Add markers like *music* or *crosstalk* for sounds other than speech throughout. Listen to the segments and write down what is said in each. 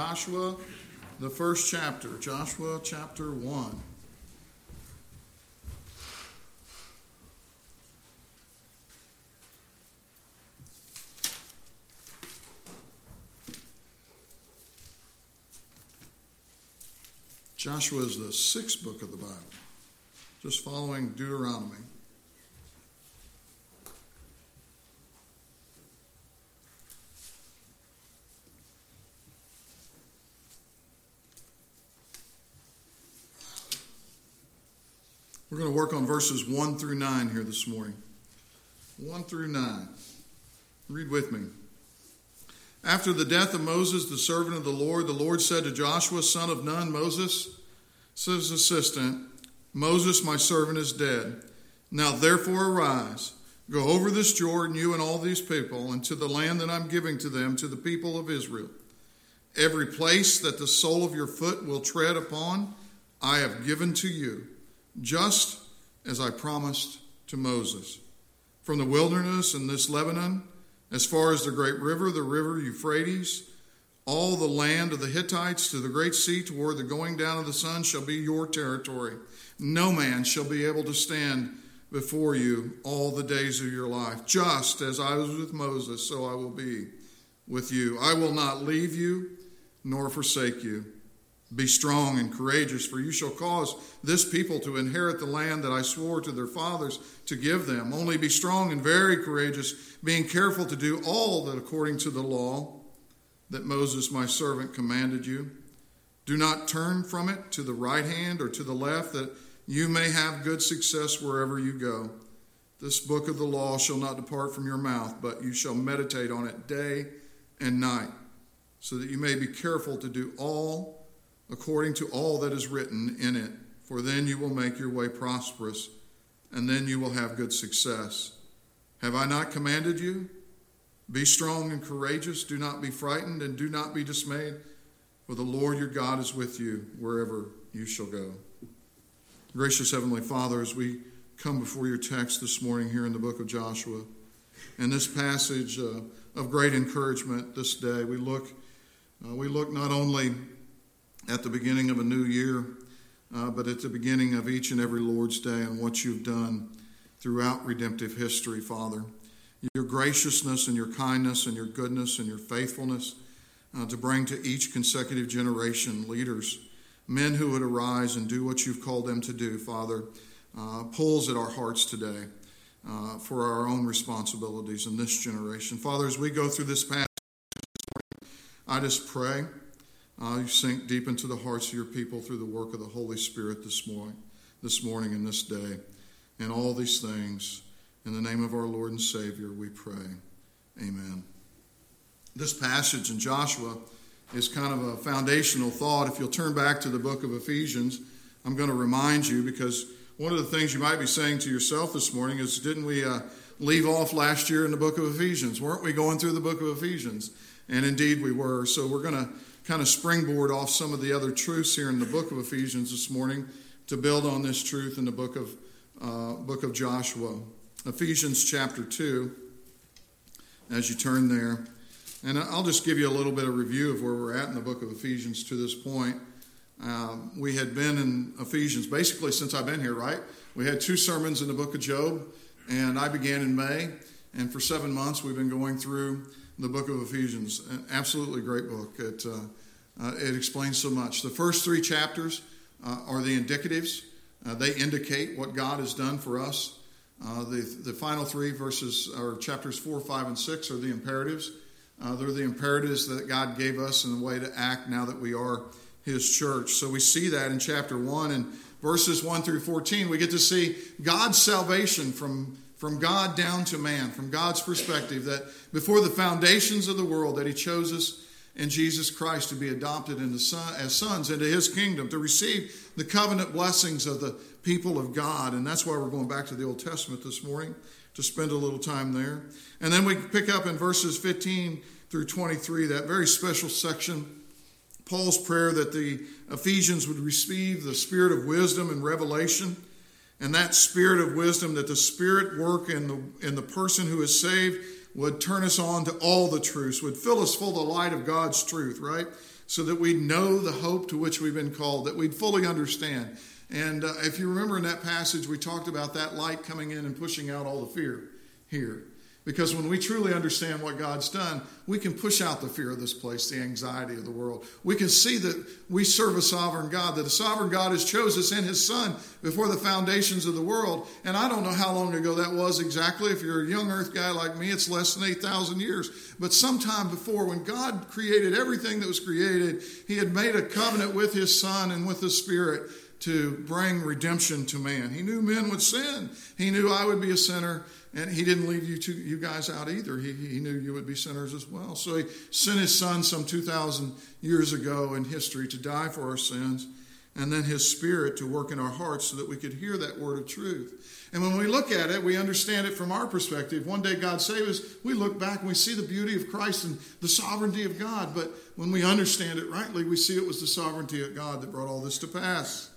Joshua, the first chapter, Joshua chapter 1. Joshua is the sixth book of the Bible, just following Deuteronomy. We're going to work on verses 1 through 9 here this morning. 1 through 9. Read with me. After the death of Moses, the servant of the Lord, the Lord said to Joshua, son of Nun, Moses, his assistant, Moses, my servant, is dead. Now therefore arise, go over this Jordan, you and all these people, into the land that I'm giving to them, to the people of Israel. Every place that the sole of your foot will tread upon, I have given to you just as I promised to Moses. From the wilderness and this Lebanon, as far as the great river, the river Euphrates, all the land of the Hittites to the great sea toward the going down of the sun shall be your territory. No man shall be able to stand before you all the days of your life. Just as I was with Moses, so I will be with you. I will not leave you nor forsake you. Be strong and courageous, for you shall cause this people to inherit the land that I swore to their fathers to give them. Only be strong and very courageous, being careful to do all that according to the law that Moses my servant commanded you. Do not turn from it to the right hand or to the left, that you may have good success wherever you go. This book of the law shall not depart from your mouth, but you shall meditate on it day and night, so that you may be careful to do all according to all that is written in it, for then you will make your way prosperous, and then you will have good success. Have I not commanded you? Be strong and courageous. Do not be frightened, and do not be dismayed, for the Lord your God is with you wherever you shall go. Gracious Heavenly Father, as we come before your text this morning here in the book of Joshua, and this passage uh, of great encouragement this day, we look, uh, we look not only at the beginning of a new year, uh, but at the beginning of each and every Lord's Day and what you've done throughout redemptive history, Father. Your graciousness and your kindness and your goodness and your faithfulness uh, to bring to each consecutive generation leaders, men who would arise and do what you've called them to do, Father, uh, pulls at our hearts today uh, for our own responsibilities in this generation. Father, as we go through this passage, I just pray uh, you sink deep into the hearts of your people through the work of the Holy Spirit this morning, this morning and this day. And all these things, in the name of our Lord and Savior, we pray. Amen. This passage in Joshua is kind of a foundational thought. If you'll turn back to the book of Ephesians, I'm going to remind you because one of the things you might be saying to yourself this morning is didn't we uh, leave off last year in the book of Ephesians? Weren't we going through the book of Ephesians? And indeed we were. So we're going to kind of springboard off some of the other truths here in the book of Ephesians this morning to build on this truth in the book of uh, book of Joshua. Ephesians chapter 2, as you turn there. And I'll just give you a little bit of review of where we're at in the book of Ephesians to this point. Um, we had been in Ephesians basically since I've been here, right? We had two sermons in the book of Job, and I began in May. And for seven months, we've been going through the book of Ephesians. An absolutely great book. It, uh, uh, it explains so much. The first three chapters uh, are the indicatives, uh, they indicate what God has done for us. The, the final three verses, or chapters four, five, and six, are the imperatives. They're the imperatives that God gave us in the way to act now that we are His church. So we see that in chapter one and verses one through 14. We get to see God's salvation from from God down to man, from God's perspective, that before the foundations of the world, that He chose us in Jesus Christ to be adopted into son, as sons into His kingdom, to receive the covenant blessings of the people of God. And that's why we're going back to the Old Testament this morning to spend a little time there. And then we pick up in verses 15 through 23, that very special section. Paul's prayer that the Ephesians would receive the spirit of wisdom and revelation and that spirit of wisdom that the spirit work in the in the person who is saved would turn us on to all the truths would fill us full of the light of god's truth right so that we'd know the hope to which we've been called, that we'd fully understand. And uh, if you remember in that passage, we talked about that light coming in and pushing out all the fear here. Because when we truly understand what God's done, we can push out the fear of this place, the anxiety of the world. We can see that we serve a sovereign God, that a sovereign God has chosen us in His Son before the foundations of the world. And I don't know how long ago that was exactly. If you're a young earth guy like me, it's less than 8,000 years. But sometime before, when God created everything that was created, He had made a covenant with His Son and with the Spirit to bring redemption to man. He knew men would sin. He knew I would be a sinner, and he didn't leave you two, you guys out either. He, he knew you would be sinners as well. So he sent his son some 2,000 years ago in history to die for our sins, and then his spirit to work in our hearts so that we could hear that word of truth. And when we look at it, we understand it from our perspective. One day God saved us, we look back and we see the beauty of Christ and the sovereignty of God. But when we understand it rightly, we see it was the sovereignty of God that brought all this to pass.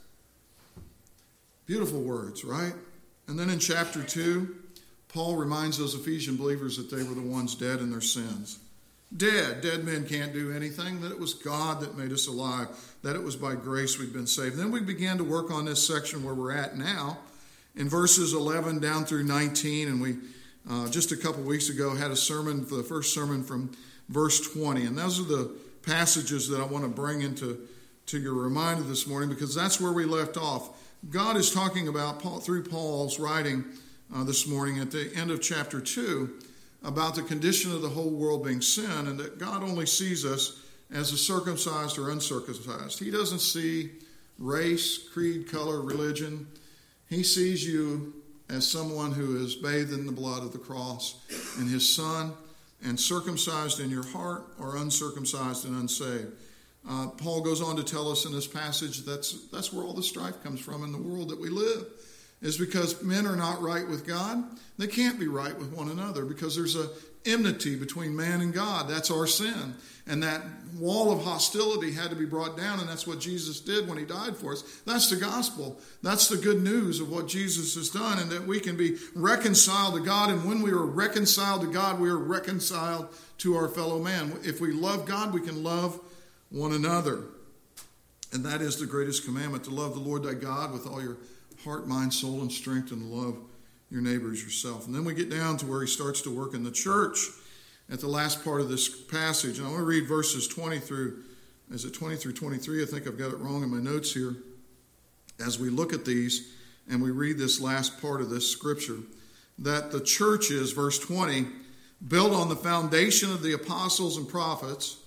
Beautiful words, right? And then in chapter 2, Paul reminds those Ephesian believers that they were the ones dead in their sins. Dead. Dead men can't do anything. That it was God that made us alive. That it was by grace we've been saved. Then we began to work on this section where we're at now in verses 11 down through 19. And we, uh, just a couple weeks ago, had a sermon the first sermon from verse 20. And those are the passages that I want to bring into to your reminder this morning because that's where we left off. God is talking about Paul, through Paul's writing uh, this morning at the end of chapter 2 about the condition of the whole world being sin and that God only sees us as a circumcised or uncircumcised. He doesn't see race, creed, color, religion. He sees you as someone who is bathed in the blood of the cross and his son and circumcised in your heart or uncircumcised and unsaved. Uh, Paul goes on to tell us in this passage that's, that's where all the strife comes from in the world that we live, is because men are not right with God. They can't be right with one another because there's a enmity between man and God. That's our sin. And that wall of hostility had to be brought down, and that's what Jesus did when he died for us. That's the gospel. That's the good news of what Jesus has done, and that we can be reconciled to God. And when we are reconciled to God, we are reconciled to our fellow man. If we love God, we can love one another. And that is the greatest commandment to love the Lord thy God with all your heart, mind, soul, and strength, and love your neighbors yourself. And then we get down to where he starts to work in the church at the last part of this passage. And I want to read verses 20 through, is it 20 through 23? I think I've got it wrong in my notes here. As we look at these and we read this last part of this scripture, that the church is, verse 20, built on the foundation of the apostles and prophets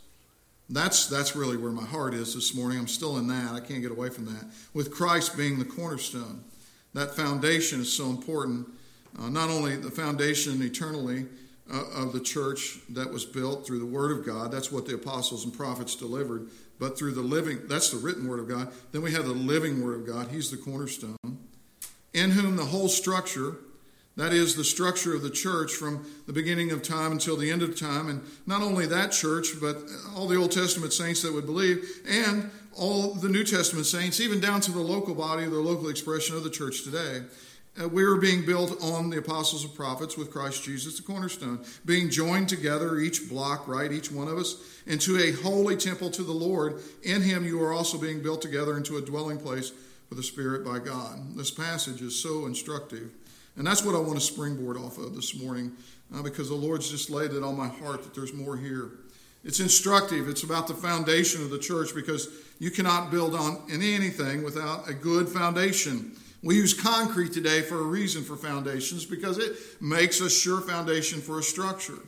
that's, that's really where my heart is this morning. I'm still in that. I can't get away from that. With Christ being the cornerstone, that foundation is so important. Uh, not only the foundation eternally uh, of the church that was built through the Word of God, that's what the apostles and prophets delivered, but through the living, that's the written Word of God. Then we have the living Word of God. He's the cornerstone, in whom the whole structure, that is the structure of the church from the beginning of time until the end of time. And not only that church, but all the Old Testament saints that would believe, and all the New Testament saints, even down to the local body, the local expression of the church today. Uh, we are being built on the apostles and prophets with Christ Jesus, the cornerstone, being joined together, each block, right, each one of us, into a holy temple to the Lord. In him you are also being built together into a dwelling place for the Spirit by God. This passage is so instructive. And that's what I want to springboard off of this morning uh, because the Lord's just laid it on my heart that there's more here. It's instructive. It's about the foundation of the church because you cannot build on anything without a good foundation. We use concrete today for a reason for foundations because it makes a sure foundation for a structure.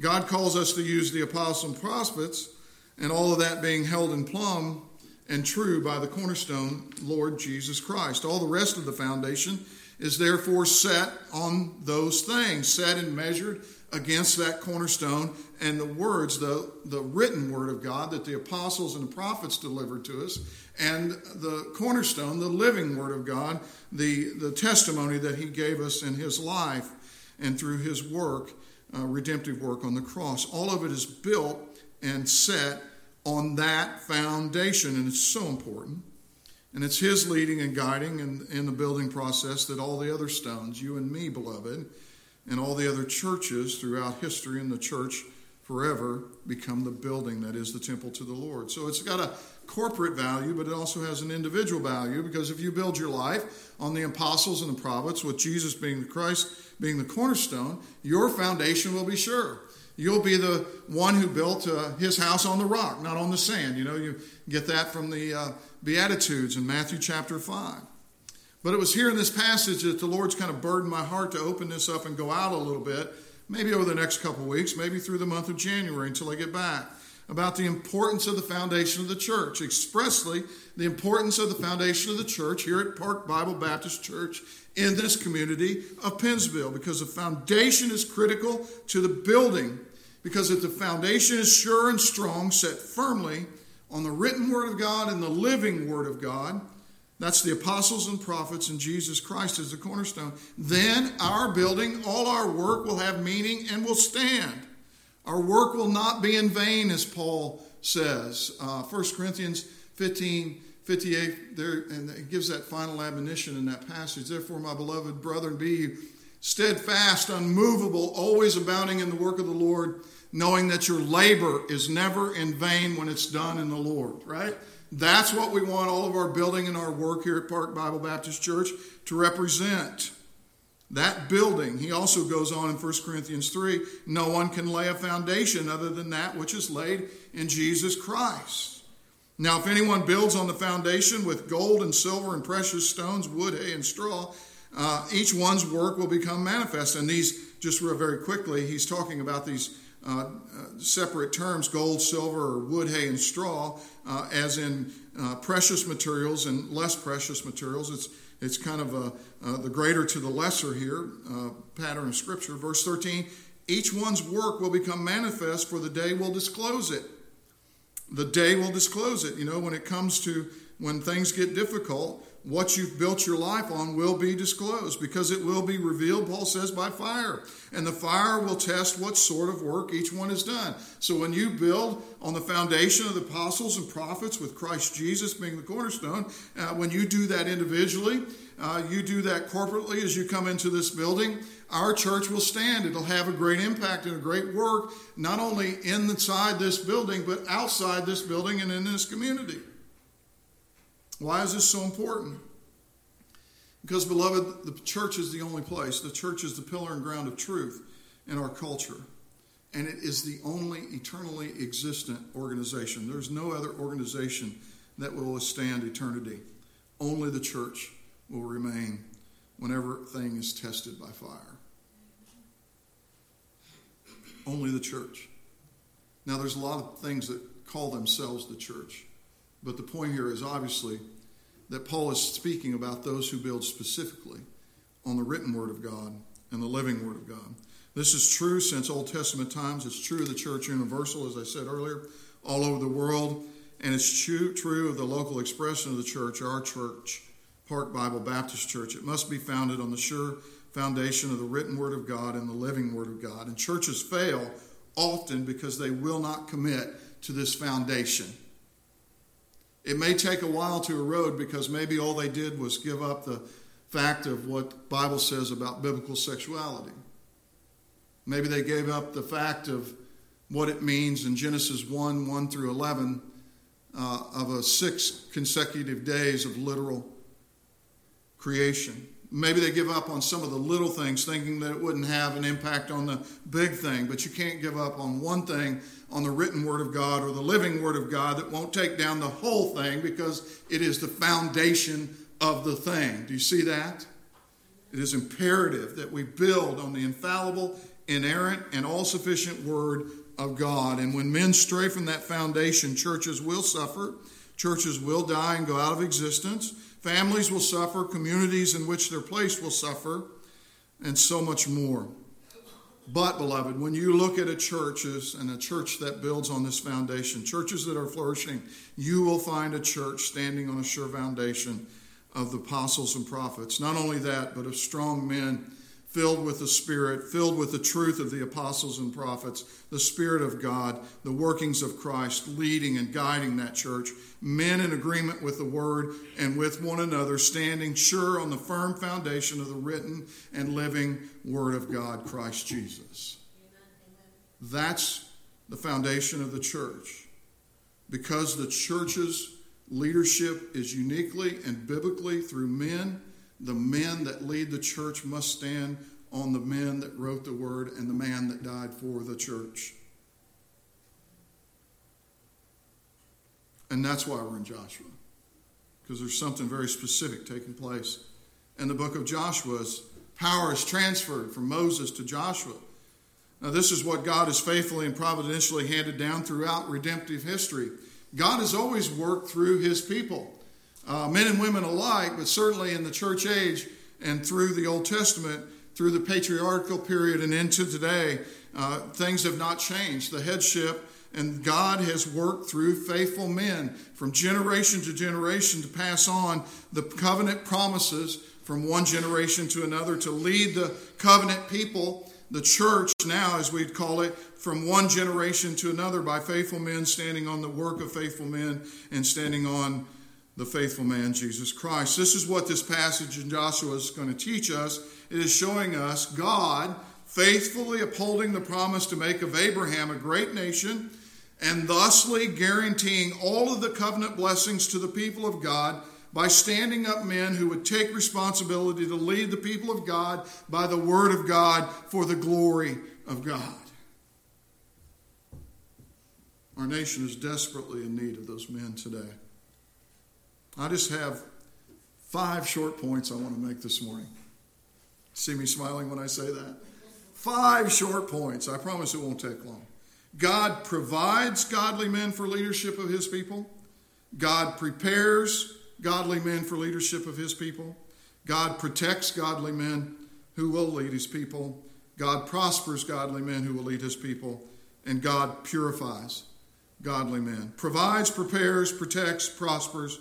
God calls us to use the apostles and prophets, and all of that being held in plumb and true by the cornerstone, Lord Jesus Christ. All the rest of the foundation is therefore set on those things, set and measured against that cornerstone and the words, the, the written word of God that the apostles and the prophets delivered to us, and the cornerstone, the living word of God, the, the testimony that he gave us in his life and through his work, uh, redemptive work on the cross. All of it is built and set on that foundation, and it's so important. And it's His leading and guiding in, in the building process that all the other stones, you and me, beloved, and all the other churches throughout history and the church forever become the building that is the temple to the Lord. So it's got a corporate value, but it also has an individual value because if you build your life on the apostles and the prophets, with Jesus being the Christ, being the cornerstone, your foundation will be sure. You'll be the one who built uh, his house on the rock, not on the sand. You know, you get that from the uh, Beatitudes in Matthew chapter 5. But it was here in this passage that the Lord's kind of burdened my heart to open this up and go out a little bit maybe over the next couple weeks, maybe through the month of January until I get back, about the importance of the foundation of the church, expressly the importance of the foundation of the church here at Park Bible Baptist Church in this community of Pennsville, because the foundation is critical to the building. Because if the foundation is sure and strong, set firmly on the written word of God and the living word of God, that's the apostles and prophets and Jesus Christ as the cornerstone. Then our building, all our work will have meaning and will stand. Our work will not be in vain, as Paul says. Uh, 1 Corinthians 15 58, there, and it gives that final admonition in that passage. Therefore, my beloved brethren, be steadfast, unmovable, always abounding in the work of the Lord, knowing that your labor is never in vain when it's done in the Lord, right? That's what we want all of our building and our work here at Park Bible Baptist Church to represent. That building, he also goes on in 1 Corinthians 3 no one can lay a foundation other than that which is laid in Jesus Christ. Now, if anyone builds on the foundation with gold and silver and precious stones, wood, hay, and straw, uh, each one's work will become manifest. And these, just real very quickly, he's talking about these uh, uh, separate terms gold, silver, or wood, hay, and straw, uh, as in uh, precious materials and less precious materials. It's, it's kind of a, uh, the greater to the lesser here, pattern of Scripture. Verse 13 each one's work will become manifest, for the day will disclose it. The day will disclose it. You know, when it comes to when things get difficult, what you've built your life on will be disclosed because it will be revealed, Paul says, by fire. And the fire will test what sort of work each one has done. So when you build on the foundation of the apostles and prophets with Christ Jesus being the cornerstone, uh, when you do that individually, uh, you do that corporately as you come into this building, our church will stand. It'll have a great impact and a great work, not only inside this building, but outside this building and in this community. Why is this so important? Because, beloved, the church is the only place. The church is the pillar and ground of truth in our culture. And it is the only eternally existent organization. There's no other organization that will withstand eternity. Only the church will remain whenever thing is tested by fire. Only the church. Now, there's a lot of things that call themselves the church. But the point here is obviously that Paul is speaking about those who build specifically on the written Word of God and the living Word of God. This is true since Old Testament times. It's true of the church universal, as I said earlier, all over the world. And it's true, true of the local expression of the church, our church, Park Bible Baptist Church. It must be founded on the sure foundation of the written Word of God and the living Word of God. And churches fail often because they will not commit to this foundation. It may take a while to erode because maybe all they did was give up the fact of what the Bible says about biblical sexuality. Maybe they gave up the fact of what it means in Genesis 1 1 through 11 uh, of a six consecutive days of literal creation. Maybe they give up on some of the little things, thinking that it wouldn't have an impact on the big thing, but you can't give up on one thing on the written Word of God or the living Word of God that won't take down the whole thing because it is the foundation of the thing. Do you see that? It is imperative that we build on the infallible, inerrant, and all sufficient Word of God. And when men stray from that foundation, churches will suffer, churches will die and go out of existence, families will suffer, communities in which they're placed will suffer, and so much more. But, beloved, when you look at a church and a church that builds on this foundation, churches that are flourishing, you will find a church standing on a sure foundation of the apostles and prophets. Not only that, but of strong men filled with the Spirit, filled with the truth of the apostles and prophets, the Spirit of God, the workings of Christ, leading and guiding that church, men in agreement with the Word and with one another, standing sure on the firm foundation of the written and living Word of God, Christ Jesus. That's the foundation of the church. Because the church's leadership is uniquely and biblically through men, the men that lead the church must stand on the men that wrote the word and the man that died for the church. And that's why we're in Joshua, because there's something very specific taking place. In the book of Joshua Joshua's power is transferred from Moses to Joshua. Now, this is what God has faithfully and providentially handed down throughout redemptive history. God has always worked through his people, uh, men and women alike, but certainly in the church age and through the Old Testament, through the patriarchal period and into today, uh, things have not changed. The headship and God has worked through faithful men from generation to generation to pass on the covenant promises from one generation to another to lead the covenant people, the church now, as we'd call it, from one generation to another by faithful men standing on the work of faithful men and standing on the faithful man, Jesus Christ. This is what this passage in Joshua is going to teach us. It is showing us God faithfully upholding the promise to make of Abraham a great nation and thusly guaranteeing all of the covenant blessings to the people of God by standing up men who would take responsibility to lead the people of God by the word of God for the glory of God. Our nation is desperately in need of those men today. I just have five short points I want to make this morning. See me smiling when I say that? Five short points. I promise it won't take long. God provides godly men for leadership of his people. God prepares godly men for leadership of his people. God protects godly men who will lead his people. God prospers godly men who will lead his people. And God purifies godly men. Provides, prepares, protects, prospers,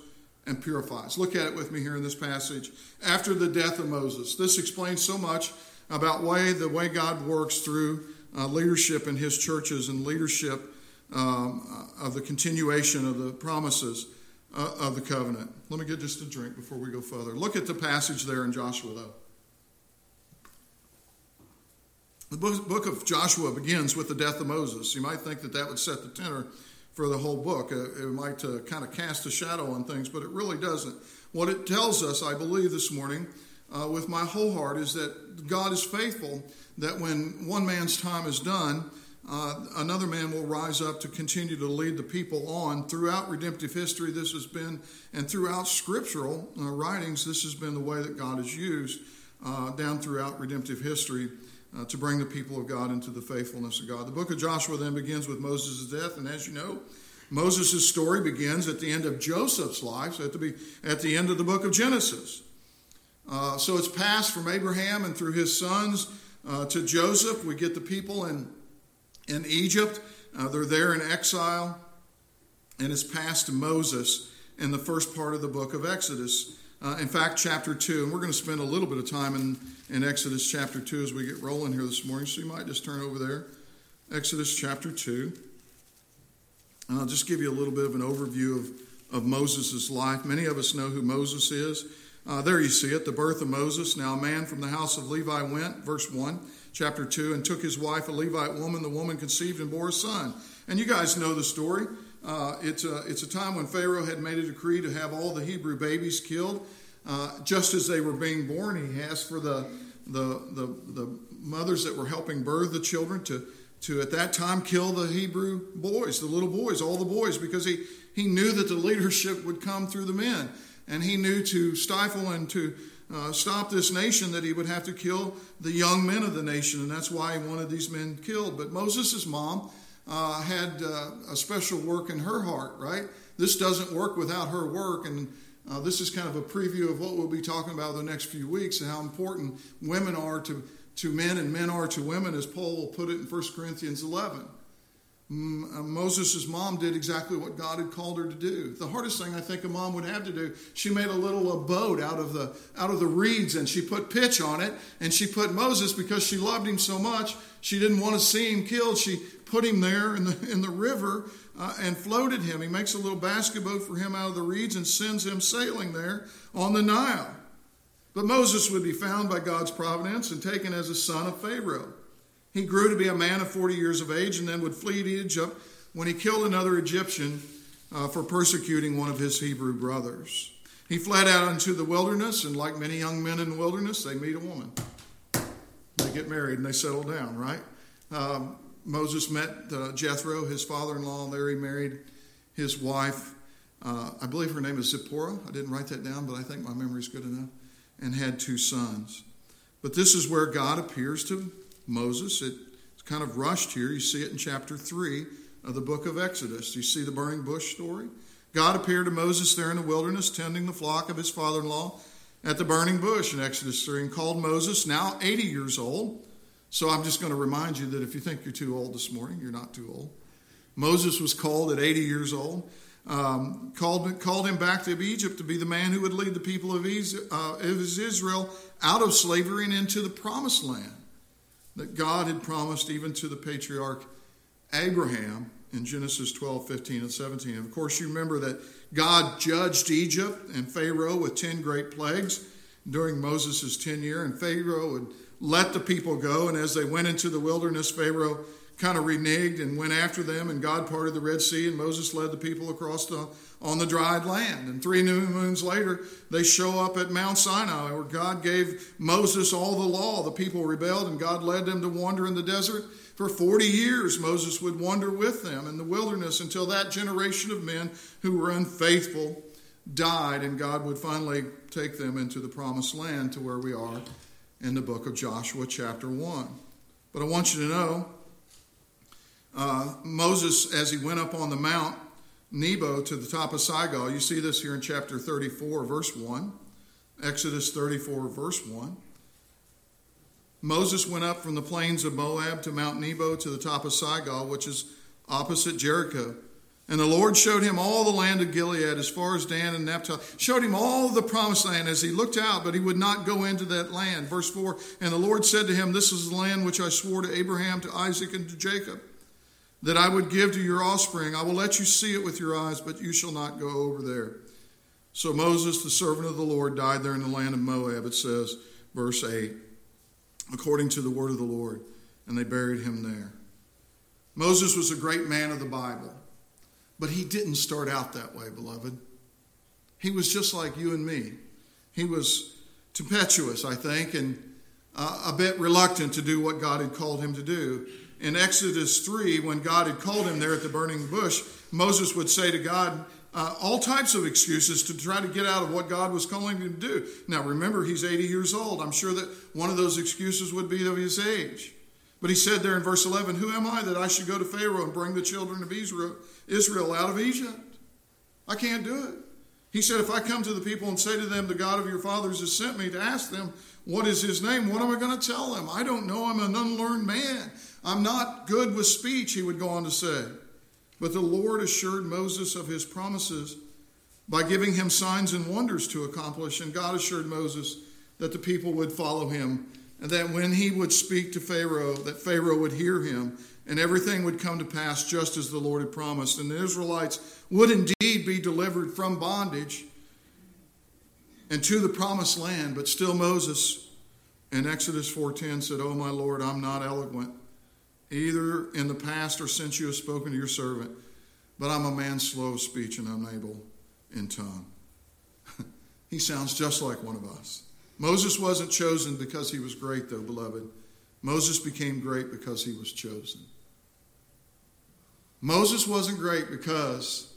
and purifies. Look at it with me here in this passage. After the death of Moses, this explains so much about way the way God works through uh, leadership in his churches and leadership um, of the continuation of the promises uh, of the covenant. Let me get just a drink before we go further. Look at the passage there in Joshua, though. The book of Joshua begins with the death of Moses. You might think that that would set the tenor for the whole book. Uh, it might uh, kind of cast a shadow on things, but it really doesn't. What it tells us, I believe, this morning, uh, with my whole heart, is that God is faithful that when one man's time is done, uh, another man will rise up to continue to lead the people on. Throughout redemptive history, this has been, and throughout scriptural uh, writings, this has been the way that God has used uh, down throughout redemptive history uh, to bring the people of God into the faithfulness of God. The book of Joshua then begins with Moses' death, and as you know, Moses' story begins at the end of Joseph's life, so at the, at the end of the book of Genesis. Uh, so it's passed from Abraham and through his sons uh, to Joseph. We get the people in, in Egypt. Uh, they're there in exile. And it's passed to Moses in the first part of the book of Exodus. Uh, in fact, chapter 2, and we're going to spend a little bit of time in, in Exodus chapter 2 as we get rolling here this morning, so you might just turn over there. Exodus chapter 2. And I'll just give you a little bit of an overview of, of Moses' life. Many of us know who Moses is. Uh, there you see it, the birth of Moses. Now, a man from the house of Levi went, verse 1, chapter 2, and took his wife, a Levite woman. The woman conceived and bore a son. And you guys know the story. Uh, it's, a, it's a time when Pharaoh had made a decree to have all the Hebrew babies killed. Uh, just as they were being born, he asked for the, the, the, the mothers that were helping birth the children to, to, at that time, kill the Hebrew boys, the little boys, all the boys, because he, he knew that the leadership would come through the men and he knew to stifle and to uh, stop this nation that he would have to kill the young men of the nation, and that's why he wanted these men killed. But Moses' mom uh, had uh, a special work in her heart, right? This doesn't work without her work, and uh, this is kind of a preview of what we'll be talking about the next few weeks and how important women are to, to men and men are to women, as Paul will put it in 1 Corinthians 11. Uh, Moses' mom did exactly what God had called her to do. The hardest thing I think a mom would have to do, she made a little a boat out of the out of the reeds and she put pitch on it and she put Moses because she loved him so much. She didn't want to see him killed. She put him there in the in the river uh, and floated him. He makes a little basket boat for him out of the reeds and sends him sailing there on the Nile. But Moses would be found by God's providence and taken as a son of Pharaoh. He grew to be a man of 40 years of age and then would flee to Egypt when he killed another Egyptian uh, for persecuting one of his Hebrew brothers. He fled out into the wilderness, and like many young men in the wilderness, they meet a woman. They get married and they settle down, right? Um, Moses met uh, Jethro, his father in law. There he married his wife. Uh, I believe her name is Zipporah. I didn't write that down, but I think my memory is good enough. And had two sons. But this is where God appears to Moses. It's kind of rushed here. You see it in chapter 3 of the book of Exodus. You see the burning bush story? God appeared to Moses there in the wilderness, tending the flock of his father in law at the burning bush in Exodus 3, and called Moses, now 80 years old. So I'm just going to remind you that if you think you're too old this morning, you're not too old. Moses was called at 80 years old, um, called, called him back to Egypt to be the man who would lead the people of, uh, Israel out of slavery and into the promised land that God had promised even to the patriarch Abraham in Genesis 12, 15, and 17. And of course, you remember that God judged Egypt and Pharaoh with 10 great plagues during Moses' tenure, and Pharaoh would let the people go. And as they went into the wilderness, Pharaoh kind of reneged and went after them, and God parted the Red Sea, and Moses led the people across the, on the dried land. And three new moons later, they show up at Mount Sinai, where God gave Moses all the law. The people rebelled, and God led them to wander in the desert. For 40 years, Moses would wander with them in the wilderness until that generation of men who were unfaithful died, and God would finally take them into the promised land to where we are in the book of Joshua, chapter 1. But I want you to know uh, Moses, as he went up on the Mount Nebo to the top of Sinai, you see this here in chapter 34, verse 1. Exodus 34, verse 1. Moses went up from the plains of Moab to Mount Nebo to the top of Sinai, which is opposite Jericho. And the Lord showed him all the land of Gilead as far as Dan and Naphtali, showed him all the promised land as he looked out, but he would not go into that land. Verse 4 And the Lord said to him, This is the land which I swore to Abraham, to Isaac, and to Jacob that I would give to your offspring. I will let you see it with your eyes, but you shall not go over there. So Moses, the servant of the Lord, died there in the land of Moab, it says, verse 8, according to the word of the Lord, and they buried him there. Moses was a great man of the Bible, but he didn't start out that way, beloved. He was just like you and me. He was tempestuous, I think, and uh, a bit reluctant to do what God had called him to do in Exodus 3, when God had called him there at the burning bush, Moses would say to God uh, all types of excuses to try to get out of what God was calling him to do. Now, remember, he's 80 years old. I'm sure that one of those excuses would be of his age. But he said there in verse 11, Who am I that I should go to Pharaoh and bring the children of Israel, Israel out of Egypt? I can't do it. He said, If I come to the people and say to them, The God of your fathers has sent me to ask them, What is his name? What am I going to tell them? I don't know. I'm an unlearned man. I'm not good with speech, he would go on to say. But the Lord assured Moses of his promises by giving him signs and wonders to accomplish. And God assured Moses that the people would follow him and that when he would speak to Pharaoh, that Pharaoh would hear him and everything would come to pass just as the Lord had promised. And the Israelites would indeed be delivered from bondage and to the promised land. But still Moses in Exodus 4:10 said, "Oh my Lord, I'm not eloquent either in the past or since you have spoken to your servant. But I'm a man slow of speech and unable in tongue. *laughs* he sounds just like one of us. Moses wasn't chosen because he was great, though, beloved. Moses became great because he was chosen. Moses wasn't great because,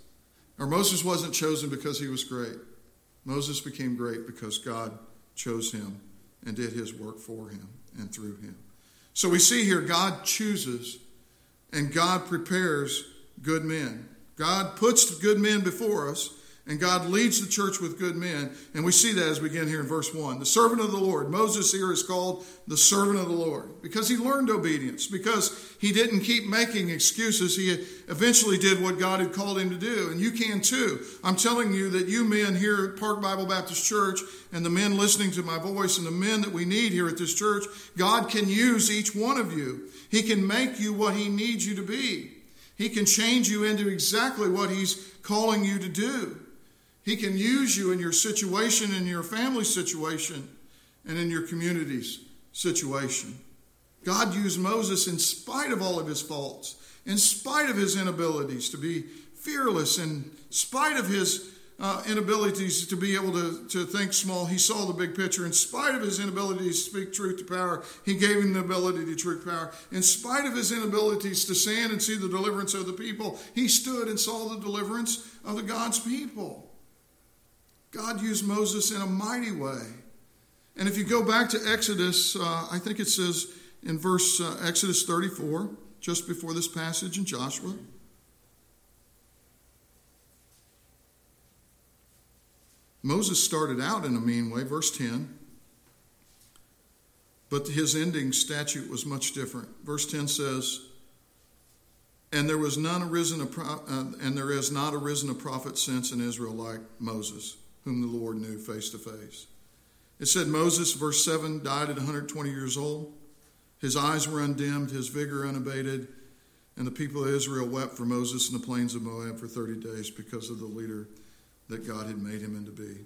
or Moses wasn't chosen because he was great. Moses became great because God chose him and did his work for him and through him. So we see here God chooses and God prepares good men. God puts good men before us and God leads the church with good men. And we see that as we begin here in verse 1. The servant of the Lord. Moses here is called the servant of the Lord because he learned obedience, because he didn't keep making excuses. He eventually did what God had called him to do. And you can too. I'm telling you that you men here at Park Bible Baptist Church and the men listening to my voice and the men that we need here at this church, God can use each one of you. He can make you what he needs you to be. He can change you into exactly what he's calling you to do. He can use you in your situation, in your family situation, and in your community's situation. God used Moses in spite of all of his faults, in spite of his inabilities to be fearless, in spite of his uh, inabilities to be able to, to think small. He saw the big picture. In spite of his inability to speak truth to power, he gave him the ability to truth power. In spite of his inabilities to stand and see the deliverance of the people, he stood and saw the deliverance of the God's people. God used Moses in a mighty way. And if you go back to Exodus, uh, I think it says in verse uh, Exodus 34, just before this passage in Joshua. Moses started out in a mean way, verse 10, but his ending statute was much different. Verse 10 says, and there was none arisen pro- uh, and there has not arisen a prophet since in Israel like Moses, whom the Lord knew face to face. It said Moses, verse 7, died at 120 years old. His eyes were undimmed, his vigor unabated, and the people of Israel wept for Moses in the plains of Moab for 30 days because of the leader that God had made him into be.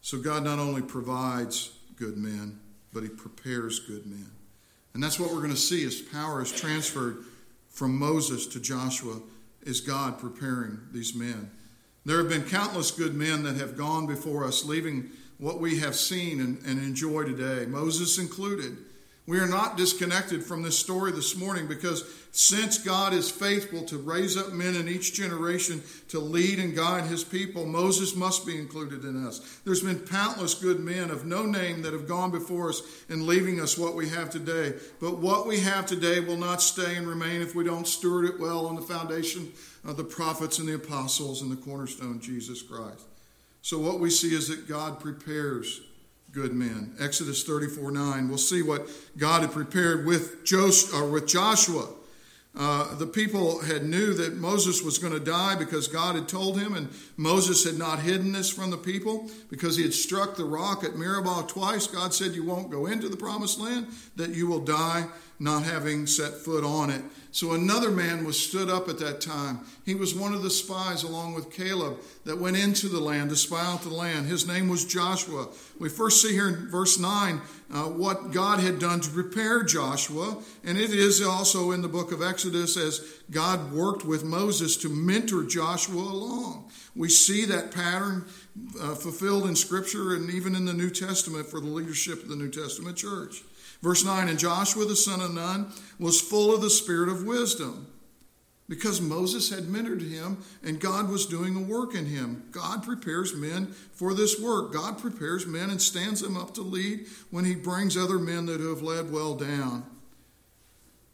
So God not only provides good men, but he prepares good men. And that's what we're going to see as power is transferred from Moses to Joshua is God preparing these men. There have been countless good men that have gone before us, leaving what we have seen and, and enjoy today, Moses included. We are not disconnected from this story this morning because since God is faithful to raise up men in each generation to lead and guide his people, Moses must be included in us. There's been countless good men of no name that have gone before us in leaving us what we have today. But what we have today will not stay and remain if we don't steward it well on the foundation of the prophets and the apostles and the cornerstone, Jesus Christ. So what we see is that God prepares good men. Exodus 34 9. We'll see what God had prepared with, with Joshua. Uh, the people had knew that Moses was going to die because God had told him, and Moses had not hidden this from the people because he had struck the rock at Meribah twice. God said, "You won't go into the promised land; that you will die not having set foot on it." So another man was stood up at that time. He was one of the spies, along with Caleb, that went into the land to spy out the land. His name was Joshua. We first see here in verse 9 uh, what God had done to prepare Joshua, and it is also in the book of Exodus as God worked with Moses to mentor Joshua along. We see that pattern uh, fulfilled in Scripture and even in the New Testament for the leadership of the New Testament church. Verse 9 And Joshua the son of Nun was full of the spirit of wisdom because Moses had mentored him and God was doing a work in him. God prepares men for this work. God prepares men and stands them up to lead when he brings other men that have led well down.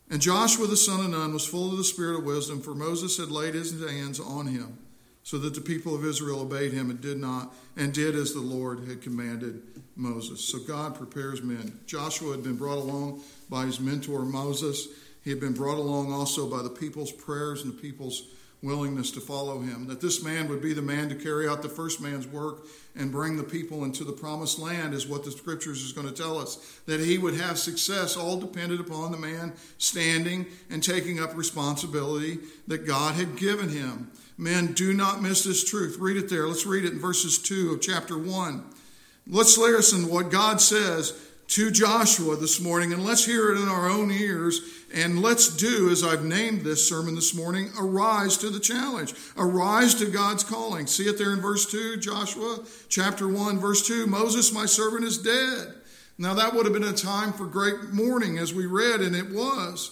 And Joshua the son of Nun was full of the spirit of wisdom, for Moses had laid his hands on him, so that the people of Israel obeyed him and did not and did as the Lord had commanded Moses. So God prepares men. Joshua had been brought along by his mentor Moses. He had been brought along also by the people's prayers and the people's willingness to follow him. That this man would be the man to carry out the first man's work and bring the people into the promised land is what the scriptures is going to tell us. That he would have success all depended upon the man standing and taking up responsibility that God had given him. Men, do not miss this truth. Read it there. Let's read it in verses 2 of chapter 1. Let's listen what God says to Joshua this morning, and let's hear it in our own ears. And let's do, as I've named this sermon this morning, arise to the challenge. Arise to God's calling. See it there in verse 2, Joshua chapter 1, verse 2. Moses, my servant, is dead. Now, that would have been a time for great mourning, as we read, and it was.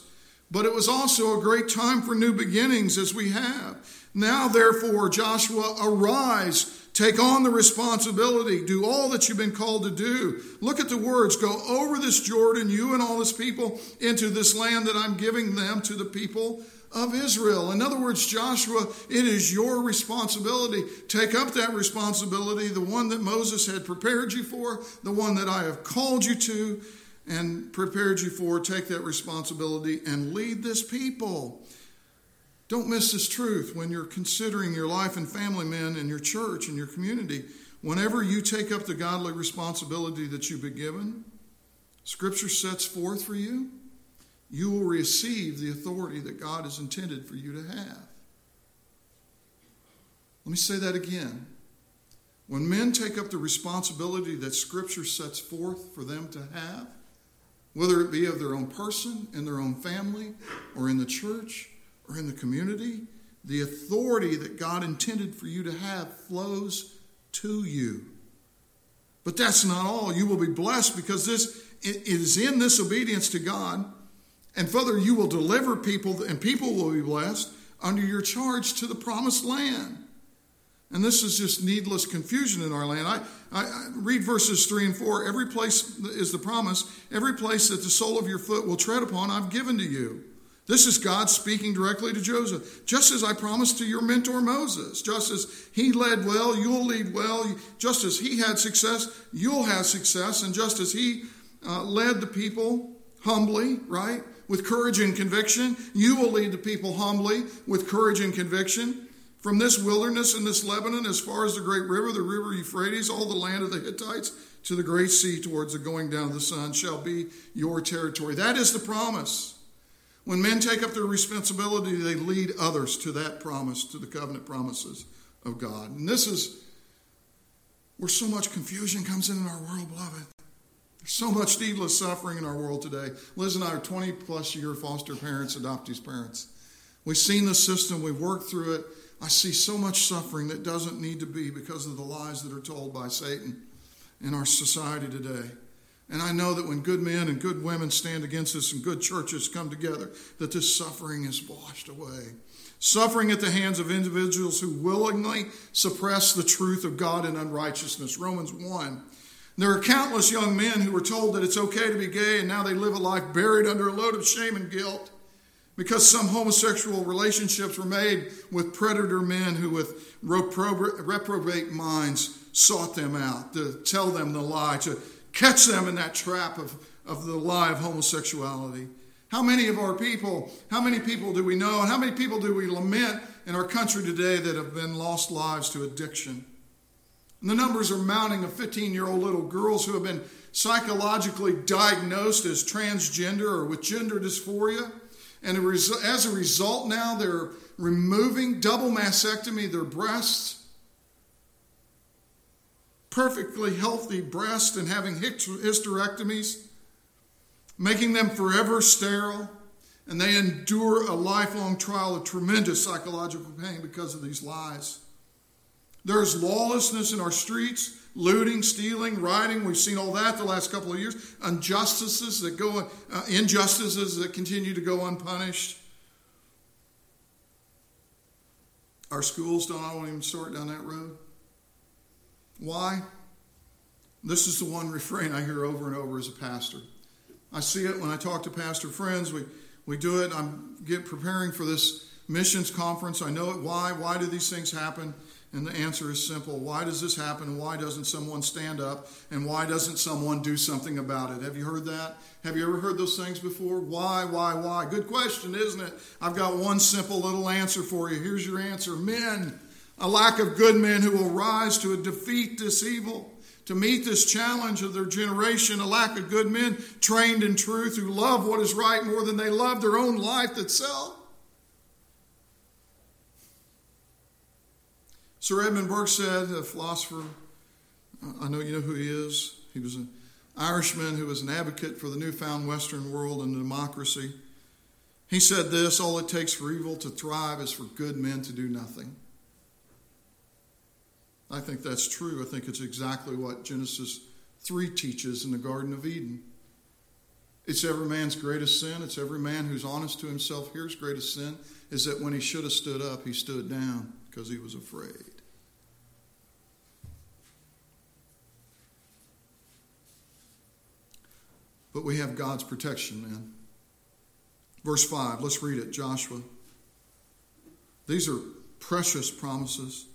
But it was also a great time for new beginnings, as we have. Now, therefore, Joshua, arise Take on the responsibility. Do all that you've been called to do. Look at the words. Go over this Jordan, you and all this people, into this land that I'm giving them to the people of Israel. In other words, Joshua, it is your responsibility. Take up that responsibility, the one that Moses had prepared you for, the one that I have called you to and prepared you for. Take that responsibility and lead this people. Don't miss this truth when you're considering your life and family men and your church and your community. Whenever you take up the godly responsibility that you've been given, Scripture sets forth for you, you will receive the authority that God has intended for you to have. Let me say that again. When men take up the responsibility that Scripture sets forth for them to have, whether it be of their own person, in their own family, or in the church, or in the community. The authority that God intended for you to have flows to you. But that's not all. You will be blessed because this it is in this obedience to God. And further, you will deliver people, and people will be blessed under your charge to the promised land. And this is just needless confusion in our land. I, I, I, read verses 3 and 4. Every place is the promise. Every place that the sole of your foot will tread upon, I've given to you. This is God speaking directly to Joseph. Just as I promised to your mentor Moses, just as he led well, you'll lead well. Just as he had success, you'll have success. And just as he uh, led the people humbly, right, with courage and conviction, you will lead the people humbly with courage and conviction. From this wilderness and this Lebanon, as far as the great river, the river Euphrates, all the land of the Hittites, to the great sea towards the going down of the sun, shall be your territory. That is the promise. When men take up their responsibility, they lead others to that promise, to the covenant promises of God. And this is where so much confusion comes in in our world, beloved. There's so much needless suffering in our world today. Liz and I are 20 plus year foster parents, adoptees parents. We've seen the system, we've worked through it. I see so much suffering that doesn't need to be because of the lies that are told by Satan in our society today. And I know that when good men and good women stand against us and good churches come together, that this suffering is washed away. Suffering at the hands of individuals who willingly suppress the truth of God in unrighteousness. Romans 1. There are countless young men who were told that it's okay to be gay, and now they live a life buried under a load of shame and guilt because some homosexual relationships were made with predator men who, with reprobate minds, sought them out to tell them the lie, to catch them in that trap of, of the lie of homosexuality. How many of our people, how many people do we know, and how many people do we lament in our country today that have been lost lives to addiction? And the numbers are mounting of 15 year old little girls who have been psychologically diagnosed as transgender or with gender dysphoria and as a result, now they're removing double mastectomy their breasts, perfectly healthy breasts, and having hysterectomies, making them forever sterile. And they endure a lifelong trial of tremendous psychological pain because of these lies. There's lawlessness in our streets looting, stealing, rioting. We've seen all that the last couple of years. Injustices that go, uh, injustices that continue to go unpunished. Our schools don't I won't even start down that road. Why? This is the one refrain I hear over and over as a pastor. I see it when I talk to pastor friends. We, we do it. I'm get preparing for this missions conference. I know it. Why? Why do these things happen? And the answer is simple. Why does this happen? Why doesn't someone stand up? And why doesn't someone do something about it? Have you heard that? Have you ever heard those things before? Why, why, why? Good question, isn't it? I've got one simple little answer for you. Here's your answer Men, a lack of good men who will rise to defeat this evil. To meet this challenge of their generation, a lack of good men trained in truth who love what is right more than they love their own life itself. Sir Edmund Burke said, a philosopher, uh, I know you know who he is. He was an Irishman who was an advocate for the newfound Western world and democracy. He said this all it takes for evil to thrive is for good men to do nothing. I think that's true. I think it's exactly what Genesis 3 teaches in the Garden of Eden. It's every man's greatest sin. It's every man who's honest to himself here's greatest sin is that when he should have stood up, he stood down because he was afraid. But we have God's protection, man. Verse 5, let's read it, Joshua. These are precious promises.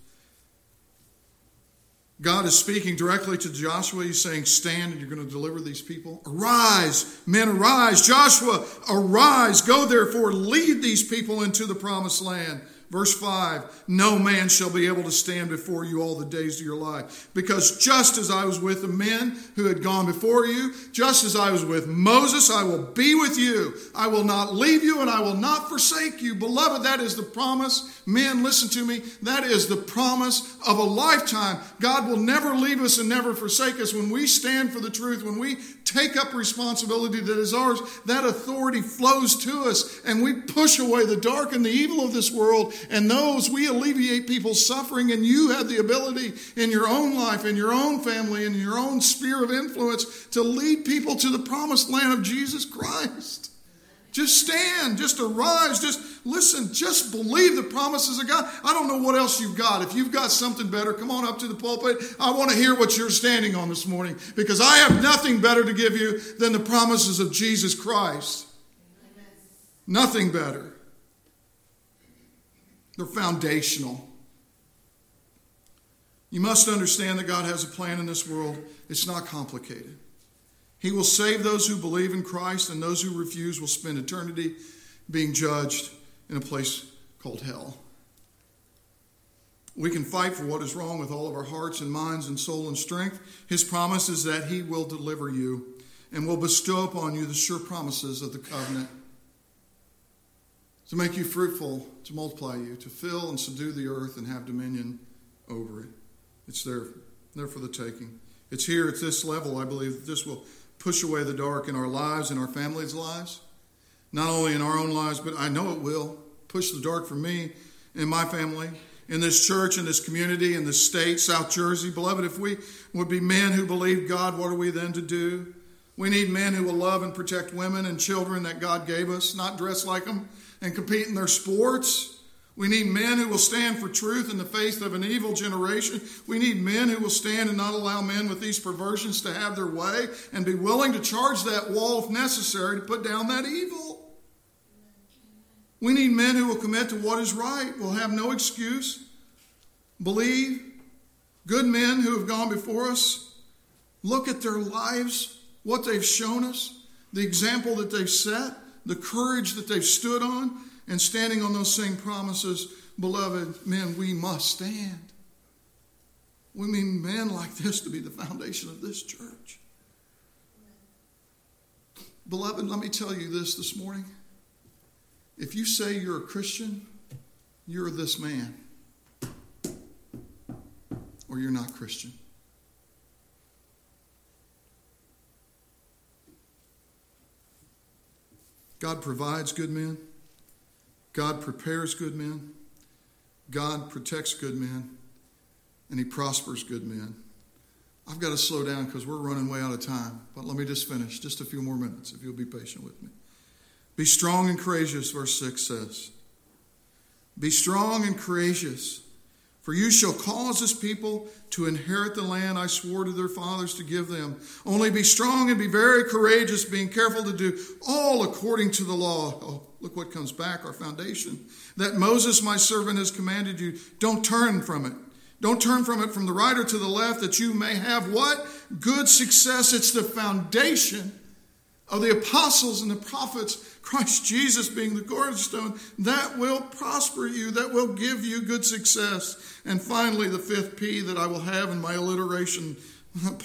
God is speaking directly to Joshua. He's saying, Stand and you're going to deliver these people. Arise, men, arise. Joshua, arise. Go therefore, lead these people into the promised land. Verse 5 No man shall be able to stand before you all the days of your life. Because just as I was with the men who had gone before you, just as I was with Moses, I will be with you. I will not leave you and I will not forsake you. Beloved, that is the promise. Men, listen to me. That is the promise of a lifetime. God will never leave us and never forsake us when we stand for the truth, when we take up responsibility that is ours, that authority flows to us and we push away the dark and the evil of this world and those we alleviate people's suffering and you have the ability in your own life, in your own family, in your own sphere of influence to lead people to the promised land of Jesus Christ. Just stand, just arise, just listen, just believe the promises of God. I don't know what else you've got. If you've got something better, come on up to the pulpit. I want to hear what you're standing on this morning because I have nothing better to give you than the promises of Jesus Christ. Amen. Nothing better. They're foundational. You must understand that God has a plan in this world. It's not complicated. He will save those who believe in Christ, and those who refuse will spend eternity being judged in a place called hell. We can fight for what is wrong with all of our hearts and minds and soul and strength. His promise is that He will deliver you and will bestow upon you the sure promises of the covenant to make you fruitful, to multiply you, to fill and subdue the earth and have dominion over it. It's there, there for the taking. It's here at this level, I believe, that this will push away the dark in our lives and our families' lives. Not only in our own lives, but I know it will push the dark for me and my family, in this church, in this community, in this state, South Jersey. Beloved, if we would be men who believe God, what are we then to do? We need men who will love and protect women and children that God gave us, not dress like them and compete in their sports. We need men who will stand for truth in the face of an evil generation. We need men who will stand and not allow men with these perversions to have their way and be willing to charge that wall if necessary to put down that evil. We need men who will commit to what is right, will have no excuse, believe. Good men who have gone before us, look at their lives, what they've shown us, the example that they've set, the courage that they've stood on and standing on those same promises, beloved men, we must stand. We mean men like this to be the foundation of this church. Beloved, let me tell you this this morning. If you say you're a Christian, you're this man, or you're not Christian. God provides good men. God prepares good men, God protects good men, and He prospers good men. I've got to slow down because we're running way out of time, but let me just finish just a few more minutes if you'll be patient with me. Be strong and courageous, verse 6 says. Be strong and courageous. For you shall cause this people to inherit the land I swore to their fathers to give them. Only be strong and be very courageous, being careful to do all according to the law. Oh, look what comes back, our foundation. That Moses, my servant, has commanded you. Don't turn from it. Don't turn from it from the right or to the left, that you may have what? Good success. It's the foundation of the apostles and the prophets Christ Jesus being the cornerstone, that will prosper you, that will give you good success. And finally, the fifth P that I will have in my alliteration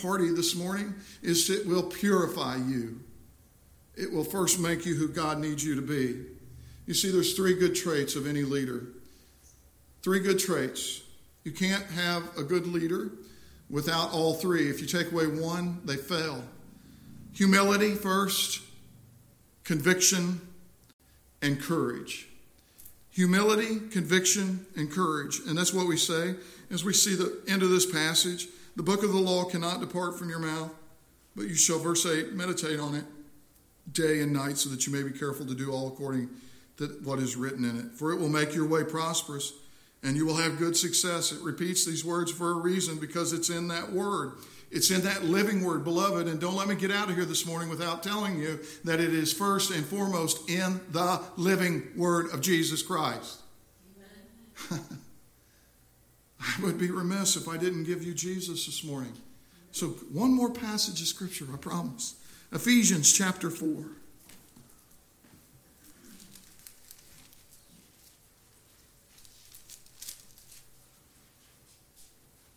party this morning is it will purify you. It will first make you who God needs you to be. You see, there's three good traits of any leader. Three good traits. You can't have a good leader without all three. If you take away one, they fail. Humility first, conviction, and courage. Humility, conviction, and courage. And that's what we say as we see the end of this passage. The book of the law cannot depart from your mouth, but you shall, verse 8, meditate on it day and night so that you may be careful to do all according to what is written in it. For it will make your way prosperous and you will have good success. It repeats these words for a reason because it's in that word. It's in that living word, beloved. And don't let me get out of here this morning without telling you that it is first and foremost in the living word of Jesus Christ. *laughs* I would be remiss if I didn't give you Jesus this morning. So, one more passage of scripture, I promise. Ephesians chapter 4.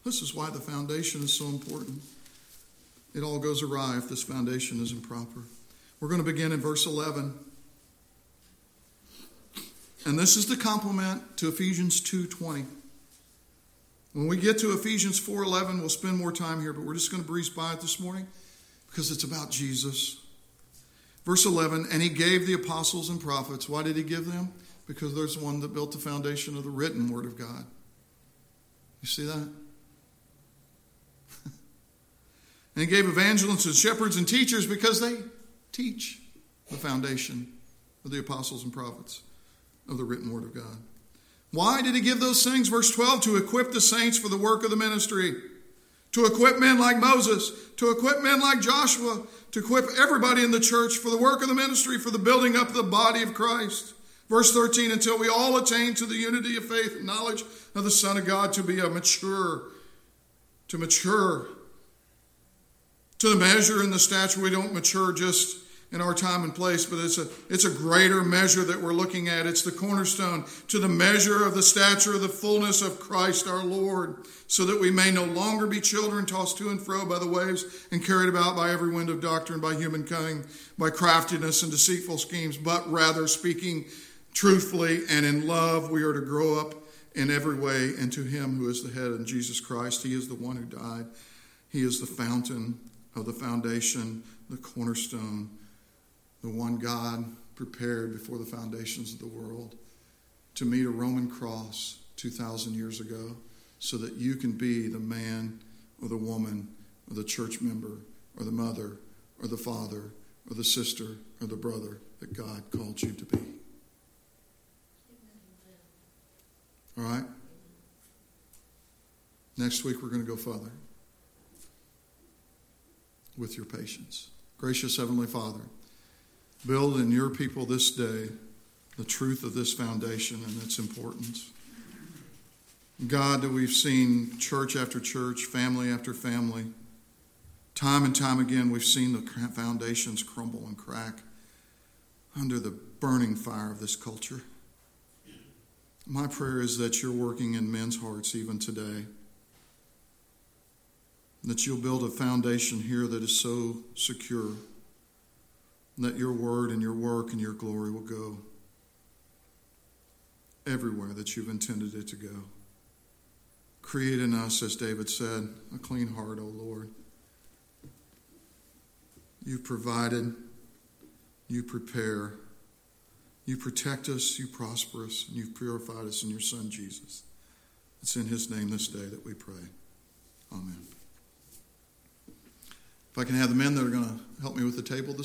This is why the foundation is so important. It all goes awry if this foundation is improper. We're going to begin in verse 11. And this is the complement to Ephesians 2:20. When we get to Ephesians 4:11, we'll spend more time here, but we're just going to breeze by it this morning Because it's about Jesus. Verse 11, and he gave the apostles and prophets. Why did he give them? Because there's one that built the foundation of the written word of God. You see that? And he gave evangelists and shepherds and teachers because they teach the foundation of the apostles and prophets of the written word of God. Why did he give those things? Verse 12 to equip the saints for the work of the ministry, to equip men like Moses, to equip men like Joshua, to equip everybody in the church for the work of the ministry, for the building up of the body of Christ. Verse 13 until we all attain to the unity of faith and knowledge of the Son of God to be a mature, to mature, to the measure and the stature. We don't mature just in our time and place, but it's a, it's a greater measure that we're looking at. It's the cornerstone to the measure of the stature of the fullness of Christ our Lord, so that we may no longer be children tossed to and fro by the waves and carried about by every wind of doctrine, by human cunning, by craftiness and deceitful schemes, but rather speaking truthfully and in love, we are to grow up in every way into Him who is the head in Jesus Christ. He is the one who died, He is the fountain of the foundation, the cornerstone the one God prepared before the foundations of the world to meet a Roman cross 2,000 years ago so that you can be the man or the woman or the church member or the mother or the father or the sister or the brother that God called you to be. All right? Next week, we're going to go further with your patience. Gracious Heavenly Father, Build in your people this day the truth of this foundation and its importance. God, that we've seen church after church, family after family, time and time again, we've seen the foundations crumble and crack under the burning fire of this culture. My prayer is that you're working in men's hearts even today. That you'll build a foundation here that is so secure that your word and your work and your glory will go everywhere that you've intended it to go. Create in us, as David said, a clean heart, O Lord. You provided, you prepare, you protect us, you prosper us, and you've purified us in your Son Jesus. It's in his name this day that we pray. Amen. If I can have the men that are going to help me with the table this